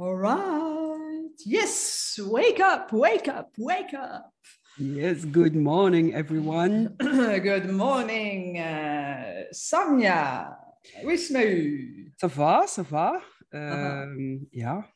Alright. Yes, wake up, wake up, wake up. Yes, good morning, everyone. Good morning, uh, Samja. Hoe is het met u? Ça va, ça va. Ehm, ja,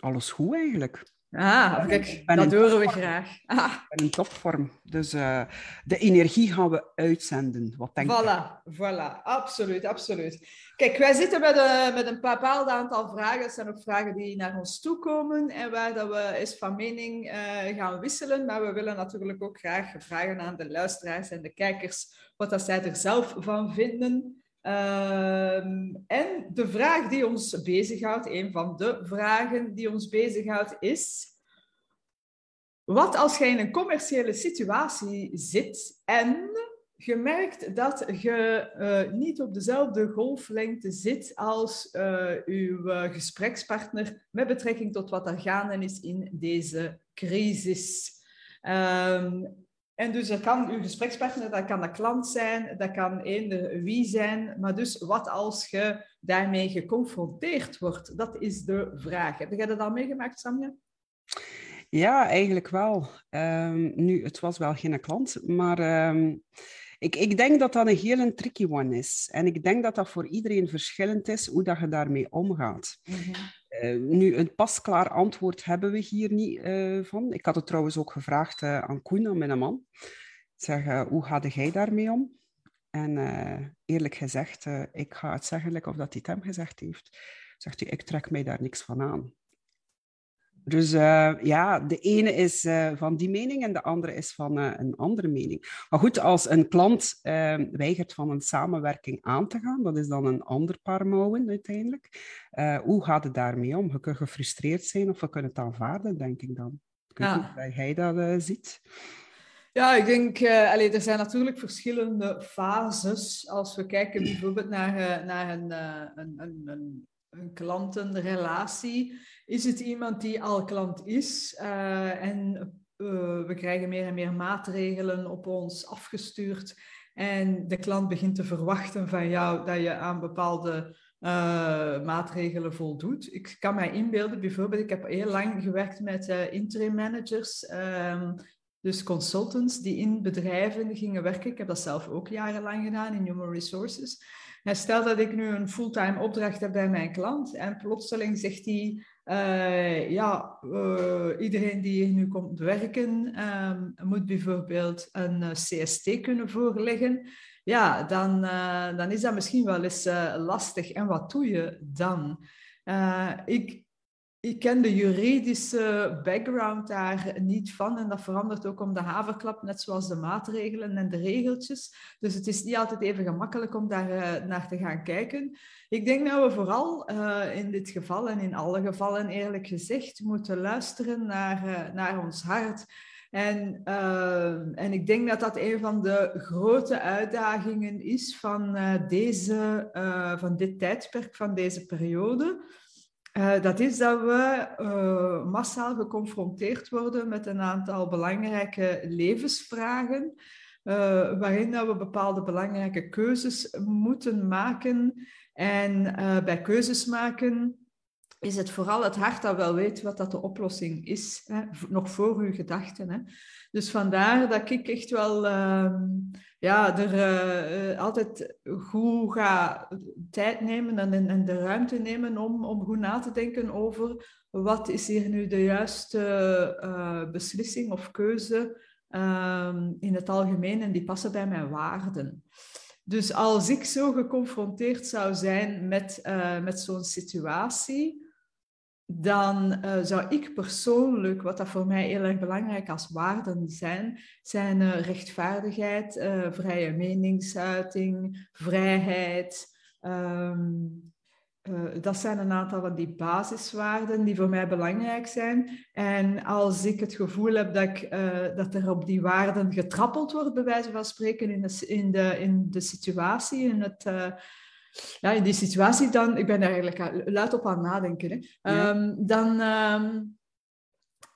alles goed eigenlijk. Ah, kijk, dat horen we graag. Ah, Ik ben in topvorm. Dus eh, de energie gaan we uitzenden. Wat denk je? voilà, voilà, absoluut, absoluut. Kijk, wij zitten met een, met een bepaald aantal vragen. Dat zijn ook vragen die naar ons toe komen en waar dat we eens van mening eh, gaan wisselen. Maar we willen natuurlijk ook graag vragen aan de luisteraars en de kijkers wat dat zij er zelf van vinden. Ehm, en de vraag die ons bezighoudt, een van de vragen die ons bezighoudt, is: wat als je in een commerciële situatie zit en je merkt dat je eh, niet op dezelfde golflengte zit als eh, uw eh, gesprekspartner met betrekking tot wat er gaande is in deze crisis? Ehm, en dus dat kan uw gesprekspartner, dat kan de klant zijn, dat kan eender wie zijn. Maar dus wat als je daarmee geconfronteerd wordt? Dat is de vraag. Heb jij dat al meegemaakt, Samja? Ja, eigenlijk wel. Ehm, nu, het was wel geen klant, maar ehm, ik, ik denk dat dat een heel een tricky one is. En ik denk dat dat voor iedereen verschillend is hoe dat je daarmee omgaat. Eh, nu, een pasklaar antwoord hebben we hier niet eh, van. Ik had het trouwens ook gevraagd eh, aan Koen, aan mijn man. Ik zeg, eh, hoe ga jij daarmee om? En eerlijk gezegd, ik ga het zeggen like of dat hij het hem gezegd heeft. Zegt hij, ik trek mij daar niks van aan. Dus eh, ja, de ene is eh, van die mening en de andere is van eh, een andere mening. Maar goed, als een klant eh, weigert van een samenwerking aan te gaan, dat is dan een ander paar mouwen uiteindelijk. Hoe gaat het daarmee om? Je kunt gefrustreerd zijn of je kunt het aanvaarden, denk ik dan. Ik weet Ja. niet hoe jij dat ziet. Ja, ik denk, allee, er zijn natuurlijk verschillende fases. Als we kijken bijvoorbeeld naar, naar een, een, een, een, een klantenrelatie, is het iemand die al klant is eh, en eh, we krijgen meer en meer maatregelen op ons afgestuurd en de klant begint te verwachten van jou dat je aan bepaalde eh, maatregelen voldoet. Ik kan mij inbeelden, bijvoorbeeld, ik heb heel lang gewerkt met interim managers. ehm, dus consultants die in bedrijven gingen werken. Ik heb dat zelf ook jarenlang gedaan in Human Resources. En stel dat ik nu een fulltime opdracht heb bij mijn klant en plotseling zegt hij, eh, ja, eh, iedereen die hier nu komt werken ehm, moet bijvoorbeeld een eh, CST kunnen voorleggen. Ja, dan, dan is dat misschien wel eens lastig. En wat doe je dan? Ik, ik ken de juridische background daar niet van en dat verandert ook om de haverklap, net zoals de maatregelen en de regeltjes. Dus het is niet altijd even gemakkelijk om daar eh, naar te gaan kijken. Ik denk dat we vooral eh, in dit geval en in alle gevallen eerlijk gezegd moeten luisteren naar, eh, naar ons hart. En, en ik denk dat dat een van de grote uitdagingen is van, deze, van dit tijdperk, van deze periode. Eh, dat is dat we eh, massaal geconfronteerd worden met een aantal belangrijke levensvragen, eh, waarin dat we bepaalde belangrijke keuzes moeten maken. En bij keuzes maken is het vooral het hart dat wel weet wat dat de oplossing is, hè, nog voor uw gedachten. Hè. Dus vandaar dat ik echt wel ehm, ja, er eh, eh, altijd goed ga tijd nemen en, en de ruimte nemen om, om goed na te denken over wat is hier nu de juiste eh, beslissing of keuze ehm, in het algemeen en die passen bij mijn waarden. Dus als ik zo geconfronteerd zou zijn met, met zo'n situatie, dan eh, zou ik persoonlijk, wat dat voor mij heel erg belangrijk als waarden zijn, zijn eh, rechtvaardigheid, eh, vrije meningsuiting, vrijheid. ehm, eh, dat zijn een aantal van die basiswaarden die voor mij belangrijk zijn. En als ik het gevoel heb dat, ik, dat er op die waarden getrappeld wordt, bij wijze van spreken, in de, in de, in de situatie, in het, ja, in die situatie, dan, ik ben daar eigenlijk luid op aan nadenken, hè. Ja. Ehm, dan, ehm,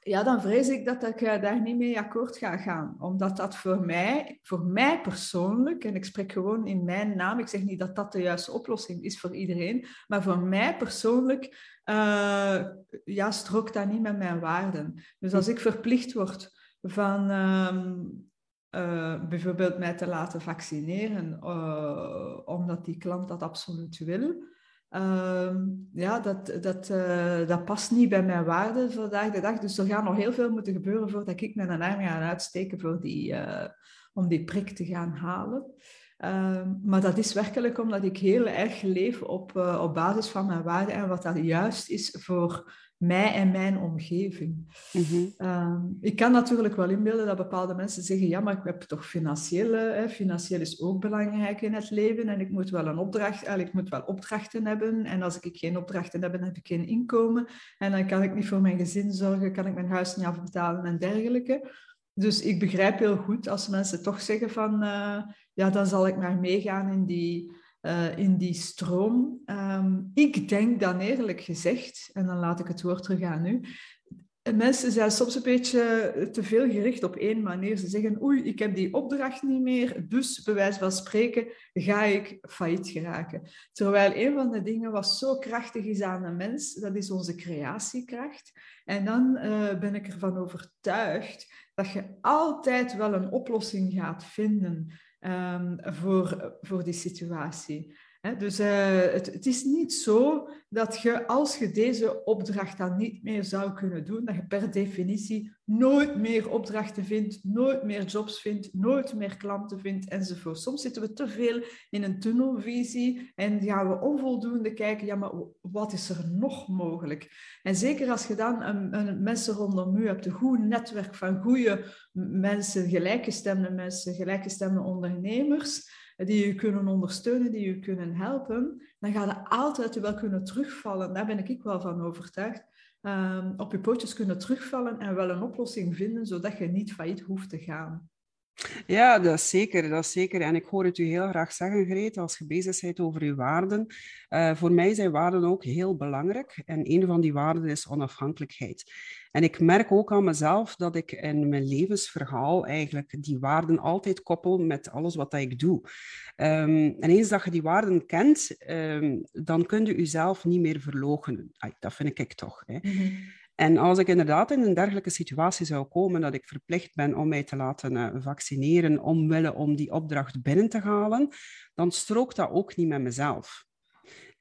ja, dan vrees ik dat ik uh, daar niet mee akkoord ga gaan. Omdat dat voor mij, voor mij persoonlijk, en ik spreek gewoon in mijn naam, ik zeg niet dat dat de juiste oplossing is voor iedereen, maar voor mij persoonlijk uh, ja, strookt dat niet met mijn waarden. Dus als ik verplicht word van um, uh, bijvoorbeeld mij te laten vaccineren, omdat die klant dat absoluut wil, Ehm, ja, dat, dat, uh, dat past niet bij mijn waarden vandaag de dag. Dus er gaat nog heel veel moeten gebeuren voordat ik mijn arm ga uitsteken voor die, om die prik te gaan halen. Ehm, maar dat is werkelijk omdat ik heel erg leef op, uh, op basis van mijn waarden en wat dat juist is voor mij en mijn omgeving. Mhm. Ehm, ik kan natuurlijk wel inbeelden dat bepaalde mensen zeggen, ja, maar ik heb toch financiële, hè, financieel is ook belangrijk in het leven en ik moet wel een opdracht, ik moet wel opdrachten hebben en als ik geen opdrachten heb, dan heb ik geen inkomen en dan kan ik niet voor mijn gezin zorgen, kan ik mijn huis niet afbetalen en dergelijke. Dus ik begrijp heel goed als mensen toch zeggen van, uh, ja, dan zal ik maar meegaan in die uh, in die stroom. Um, ik denk dan eerlijk gezegd, en dan laat ik het woord terug aan mensen zijn soms een beetje te veel gericht op één manier. Ze zeggen, oei, ik heb die opdracht niet meer, dus bij wijze van spreken ga ik failliet geraken. Terwijl een van de dingen wat zo krachtig is aan een mens, dat is onze creatiekracht. En dan uh, ben ik ervan overtuigd dat je altijd wel een oplossing gaat vinden um, voor, voor die situatie dus uh, het, het, is niet zo dat je, als je deze opdracht dan niet meer zou kunnen doen, dat je per definitie nooit meer opdrachten vindt, nooit meer jobs vindt, nooit meer klanten vindt enzovoort. Soms zitten we te veel in een tunnelvisie en gaan we onvoldoende kijken, ja, maar wat is er nog mogelijk? En zeker als je dan een, een mensen rondom u hebt, een goed netwerk van goede mensen, gelijkgestemde mensen, gelijkgestemde ondernemers, die je kunnen ondersteunen, die je kunnen helpen, dan ga je altijd wel kunnen terugvallen. Daar ben ik wel van overtuigd. Um, op je pootjes kunnen terugvallen en wel een oplossing vinden, zodat je niet failliet hoeft te gaan. Ja, dat is zeker. Dat is zeker. En ik hoor het u heel graag zeggen, Greet, als je bezig bent over uw waarden. Uh, voor mij zijn waarden ook heel belangrijk. En een van die waarden is onafhankelijkheid. En ik merk ook aan mezelf dat ik in mijn levensverhaal eigenlijk die waarden altijd koppel met alles wat ik doe. Um, en eens dat je die waarden kent, um, dan kun je jezelf niet meer verloochenen. dat vind ik toch. Hè. -hmm. En als ik inderdaad in een dergelijke situatie zou komen dat ik verplicht ben om mij te laten uh, vaccineren omwille om die opdracht binnen te halen, dan strookt dat ook niet met mezelf.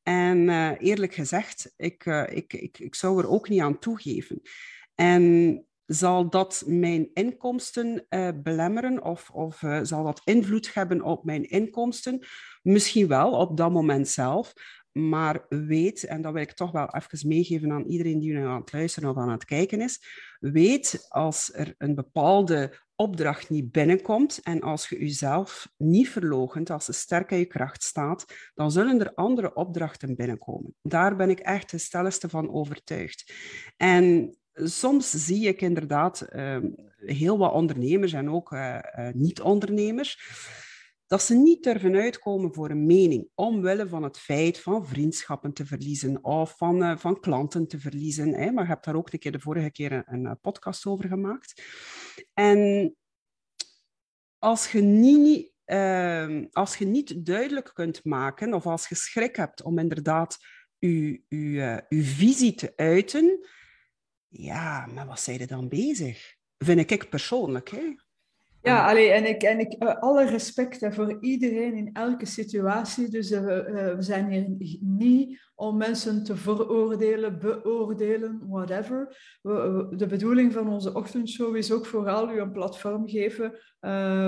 En uh, eerlijk gezegd, ik, uh, ik, ik, ik zou er ook niet aan toegeven. En zal dat mijn inkomsten belemmeren of, of zal dat invloed hebben op mijn inkomsten? Misschien wel op dat moment zelf, maar weet, en dat wil ik toch wel even meegeven aan iedereen die nu aan het luisteren of aan het kijken is, weet als er een bepaalde opdracht niet binnenkomt en als je jezelf niet verlogent, als je sterk in je kracht staat, dan zullen er andere opdrachten binnenkomen. Daar ben ik echt de stelligste van overtuigd. En soms zie ik inderdaad uh, heel wat ondernemers en ook uh, uh, niet-ondernemers dat ze niet durven uitkomen voor een mening, omwille van het feit van vriendschappen te verliezen of van, uh, van klanten te verliezen. Hè. Maar je hebt daar ook een keer de vorige keer een, eh, podcast over gemaakt. En als je niet, uh, als je niet duidelijk kunt maken of als je schrik hebt om inderdaad je, uh, visie te uiten, ja, maar wat zijn er dan bezig? Vind ik persoonlijk. Hè? Ja, allee, en ik, en ik uh, alle respect voor iedereen in elke situatie. Dus uh, we zijn hier niet om mensen te veroordelen, beoordelen, whatever. de bedoeling van onze ochtendshow is ook vooral u een platform geven uh,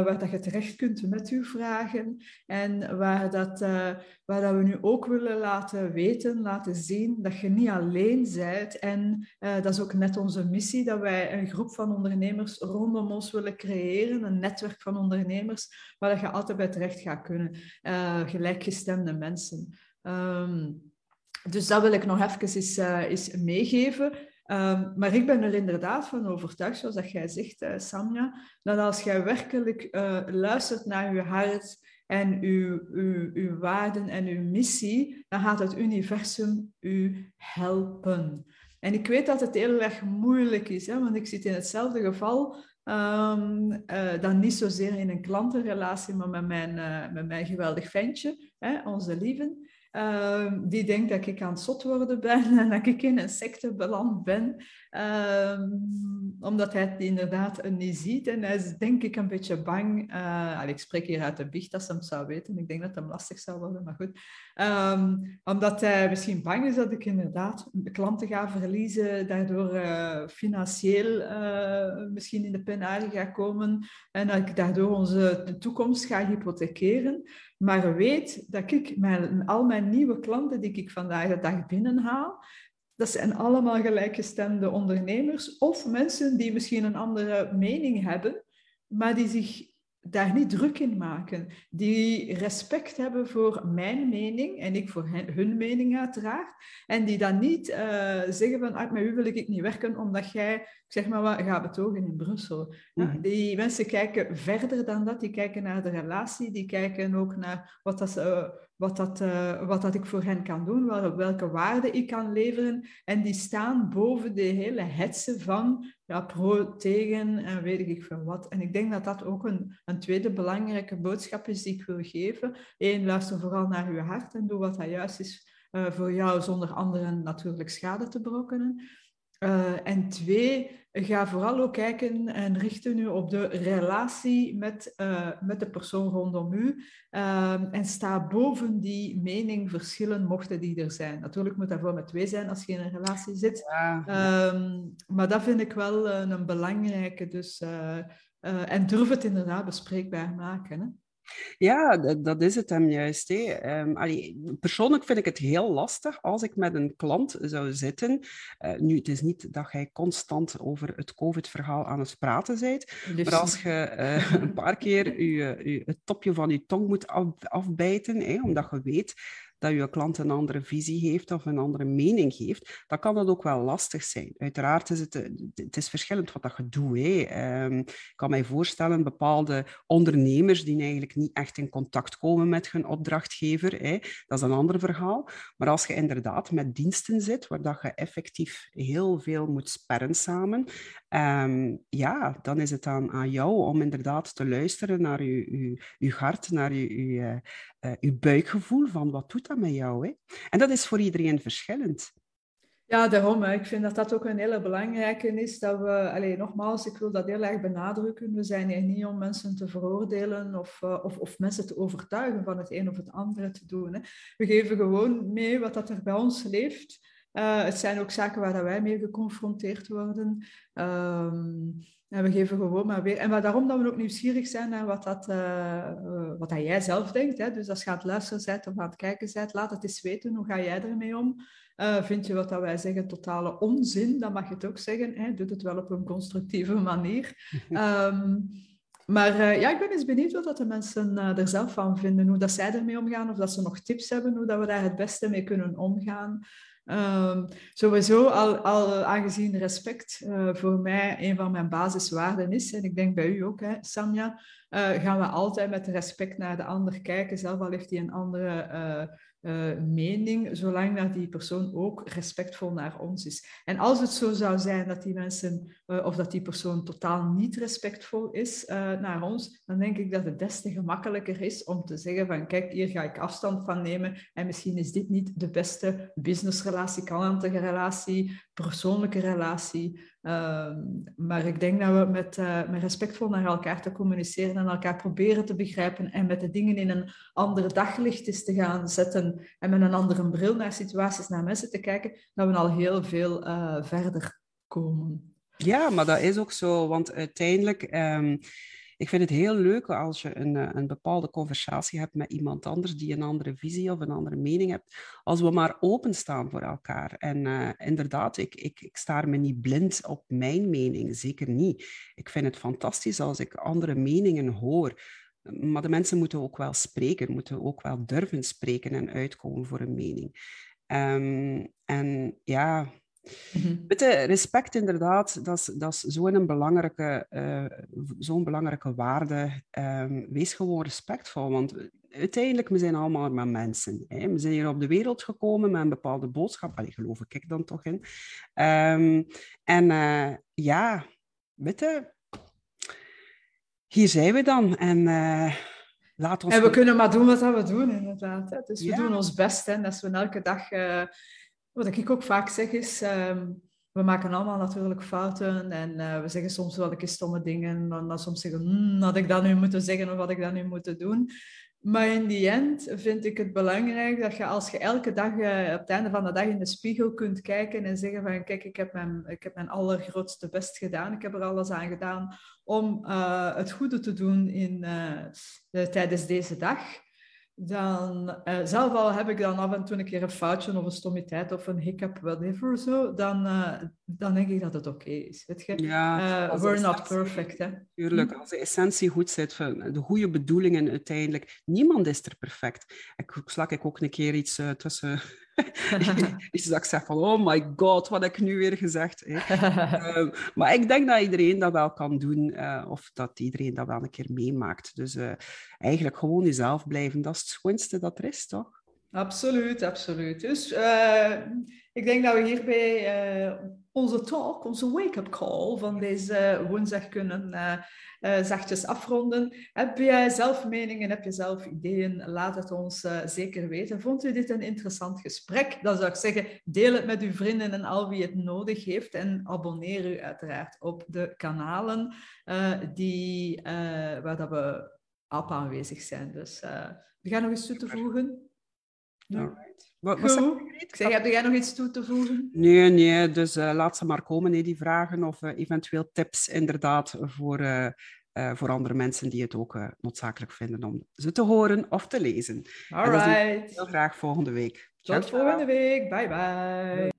waar dat je terecht kunt met uw vragen en waar, dat, uh, waar dat we nu ook willen laten weten, laten zien dat je niet alleen bent. En uh, dat is ook net onze missie, dat wij een groep van ondernemers rondom ons willen creëren, een netwerk van ondernemers, waar dat je altijd bij terecht gaat kunnen, gelijkgestemde mensen. Um, dus dat wil ik nog even eens, uh, eens meegeven. Um, maar ik ben er inderdaad van overtuigd, zoals dat jij zegt, uh, Samja, dat als jij werkelijk uh, luistert naar je hart en uw, uw, uw waarden en uw missie, dan gaat het universum u helpen. En ik weet dat het heel erg moeilijk is, want ik zit in hetzelfde geval Um, dan niet zozeer in een klantenrelatie, maar met mijn, met mijn geweldig ventje, hè, onze lieven. Ehm, die denkt dat ik aan het zot worden ben en dat ik in een secte beland ben. Ehm, omdat hij het inderdaad niet ziet. En hij is denk ik een beetje bang. Uh, ik spreek hier uit de biecht, dat ze hem zou weten. Ik denk dat hem lastig zou worden, maar goed. Ehm, omdat hij misschien bang is dat ik inderdaad klanten ga verliezen. Daardoor uh, financieel uh, misschien in de penarie ga komen. En dat ik daardoor onze toekomst ga hypothekeren. Maar weet dat ik mijn, al mijn nieuwe klanten die ik vandaag de dag binnenhaal, dat zijn allemaal gelijkgestemde ondernemers of mensen die misschien een andere mening hebben, maar die zich daar niet druk in maken. Die respect hebben voor mijn mening en ik voor hun mening uiteraard. En die dan niet uh, zeggen van, ah, met u wil ik niet werken omdat jij, zeg maar wat, gaat betogen in Brussel. Mhm. die mensen kijken verder dan dat. Die kijken naar de relatie. Die kijken ook naar wat dat, uh, wat dat, uh, wat dat ik voor hen kan doen, welke waarde ik kan leveren. En die staan boven de hele hetze van ja, pro, tegen en weet ik veel wat. En ik denk dat dat ook een, een tweede belangrijke boodschap is die ik wil geven. Eén, luister vooral naar uw hart en doe wat dat juist is uh, voor jou, zonder anderen natuurlijk schade te berokkenen. Uh, en twee, ga vooral ook kijken en richten u op de relatie met, uh, met de persoon rondom u. Uh, en sta boven die meningverschillen, mochten die er zijn. Natuurlijk moet dat voor met twee zijn als je in een relatie zit. Ja. Um, maar dat vind ik wel een, een belangrijke. Dus, en durf het inderdaad bespreekbaar maken. Hè? Ja, dat, is het hem juist. Um, persoonlijk vind ik het heel lastig als ik met een klant zou zitten. Uh, nu, het is niet dat jij constant over het COVID-verhaal aan het praten bent, maar als je uh, een paar keer je, het topje van je tong moet af, afbijten, hè, omdat je weet dat je klant een andere visie heeft of een andere mening heeft, dan kan dat ook wel lastig zijn. Uiteraard is het, eh, het is verschillend wat dat je doet. Hè. Ehm, ik kan mij voorstellen, bepaalde ondernemers die eigenlijk niet echt in contact komen met hun opdrachtgever, hè, dat is een ander verhaal. Maar als je inderdaad met diensten zit, waar dat je effectief heel veel moet sperren samen, um, ja, dan is het aan, aan jou om inderdaad te luisteren naar je, je, je hart, naar je, je, uh, je buikgevoel van wat doet dat met jou. Hè? En dat is voor iedereen verschillend. Ja, daarom. Ik vind dat dat ook een hele belangrijke is. Dat we, allez, nogmaals, ik wil dat heel erg benadrukken. We zijn hier niet om mensen te veroordelen of, uh, of, of, mensen te overtuigen van het een of het andere te doen. Hè. We geven gewoon mee wat dat er bij ons leeft. Uh, het zijn ook zaken waar dat wij mee geconfronteerd worden. Um, en we geven gewoon maar weer. En daarom dat we ook nieuwsgierig zijn naar wat, dat, uh, wat dat jij zelf denkt. Hè? Dus als je aan het luisteren bent of aan het kijken bent, laat het eens weten. Hoe ga jij ermee om? Uh, vind je wat dat wij zeggen totale onzin? Dan mag je het ook zeggen. Hè? Doe het wel op een constructieve manier. um, maar uh, ja, ik ben eens benieuwd wat dat de mensen er zelf van vinden. Hoe dat zij ermee omgaan. Of dat ze nog tips hebben hoe dat we daar het beste mee kunnen omgaan. Um, sowieso, al, al aangezien respect uh, voor mij een van mijn basiswaarden is, en ik denk bij u ook, hè, Samja, uh, gaan we altijd met respect naar de ander kijken, zelf al heeft hij een andere uh, mening, zolang dat die persoon ook respectvol naar ons is. En als het zo zou zijn dat die mensen uh, of dat die persoon totaal niet respectvol is uh, naar ons, dan denk ik dat het des te gemakkelijker is om te zeggen van kijk, hier ga ik afstand van nemen en misschien is dit niet de beste businessrelatie, klantige relatie, persoonlijke relatie. Ehm, maar ik denk dat we met, uh, met respectvol naar elkaar te communiceren en elkaar proberen te begrijpen en met de dingen in een ander daglicht is te gaan zetten en met een andere bril naar situaties, naar mensen te kijken, dat we al heel veel uh, verder komen. Ja, maar dat is ook zo, want uiteindelijk... Um ik vind het heel leuk als je een, eh, een bepaalde conversatie hebt met iemand anders die een andere visie of een andere mening hebt, als we maar openstaan voor elkaar. En uh, inderdaad, ik, ik, ik staar me niet blind op mijn mening, zeker niet. Ik vind het fantastisch als ik andere meningen hoor. Maar de mensen moeten ook wel spreken, moeten ook wel durven spreken en uitkomen voor een mening. Um, en ja, Mm respect inderdaad, dat is, dat is zo'n belangrijke, uh, zo'n belangrijke waarde. Um, wees gewoon respectvol, want uiteindelijk, we zijn allemaal maar mensen. Hè. We zijn hier op de wereld gekomen met een bepaalde boodschap. Allee, geloof ik dan toch in. Ehm, en uh, ja, weet je, hier zijn we dan. En uh, laat ons... En we kunnen maar doen wat we doen, inderdaad. Hè. Dus we doen ons best. Hè. Dat we elke dag... Wat ik ook vaak zeg is... Um, we maken allemaal natuurlijk fouten en uh, we zeggen soms wel een keer stomme dingen. En dan soms zeggen, hm, had ik dat nu moeten zeggen of had ik dat nu moeten doen. Maar in die end vind ik het belangrijk dat je als je elke dag uh, op het einde van de dag in de spiegel kunt kijken en zeggen van kijk, ik heb mijn, ik heb mijn allergrootste best gedaan. Ik heb er alles aan gedaan om uh, het goede te doen in, tijdens deze dag dan, uh, zelf al heb ik dan af en toe een keer een foutje of een stommiteit of een hiccup, whatever, zo, dan, uh, dan denk ik dat het oké okay is. Weet je? Ja, uh, we're not perfect. Hè? Tuurlijk, als de essentie goed zit, de goede bedoelingen uiteindelijk, niemand is er perfect. Ik slak ik ook een keer iets tussen is dat ik zeg van, oh my god, wat heb ik nu weer gezegd? uh, maar ik denk dat iedereen dat wel kan doen, uh, of dat iedereen dat wel een keer meemaakt. Dus uh, eigenlijk gewoon jezelf blijven, dat is het schoonste dat er is, toch? Absoluut, absoluut. Dus uh, ik denk dat we hierbij uh, onze talk, onze wake-up call van deze woensdag kunnen uh, zachtjes afronden. Heb jij zelf meningen, heb je zelf ideeën? Laat het ons zeker weten. Vond u dit een interessant gesprek? Dan zou ik zeggen, deel het met uw vrienden en al wie het nodig heeft. En abonneer u uiteraard op de kanalen die, waar dat we op aanwezig zijn. Dus we gaan nog eens toe te voegen. Alright. Wat, wat ik zeg, heb jij nog iets toe te voegen? Nee, nee. Dus uh, laat ze maar komen, nee, die vragen. Of uh, eventueel tips, inderdaad, voor, uh, voor andere mensen die het ook noodzakelijk vinden om ze te horen of te lezen. Alright. Heel graag volgende week. Tot volgende week. Bye bye.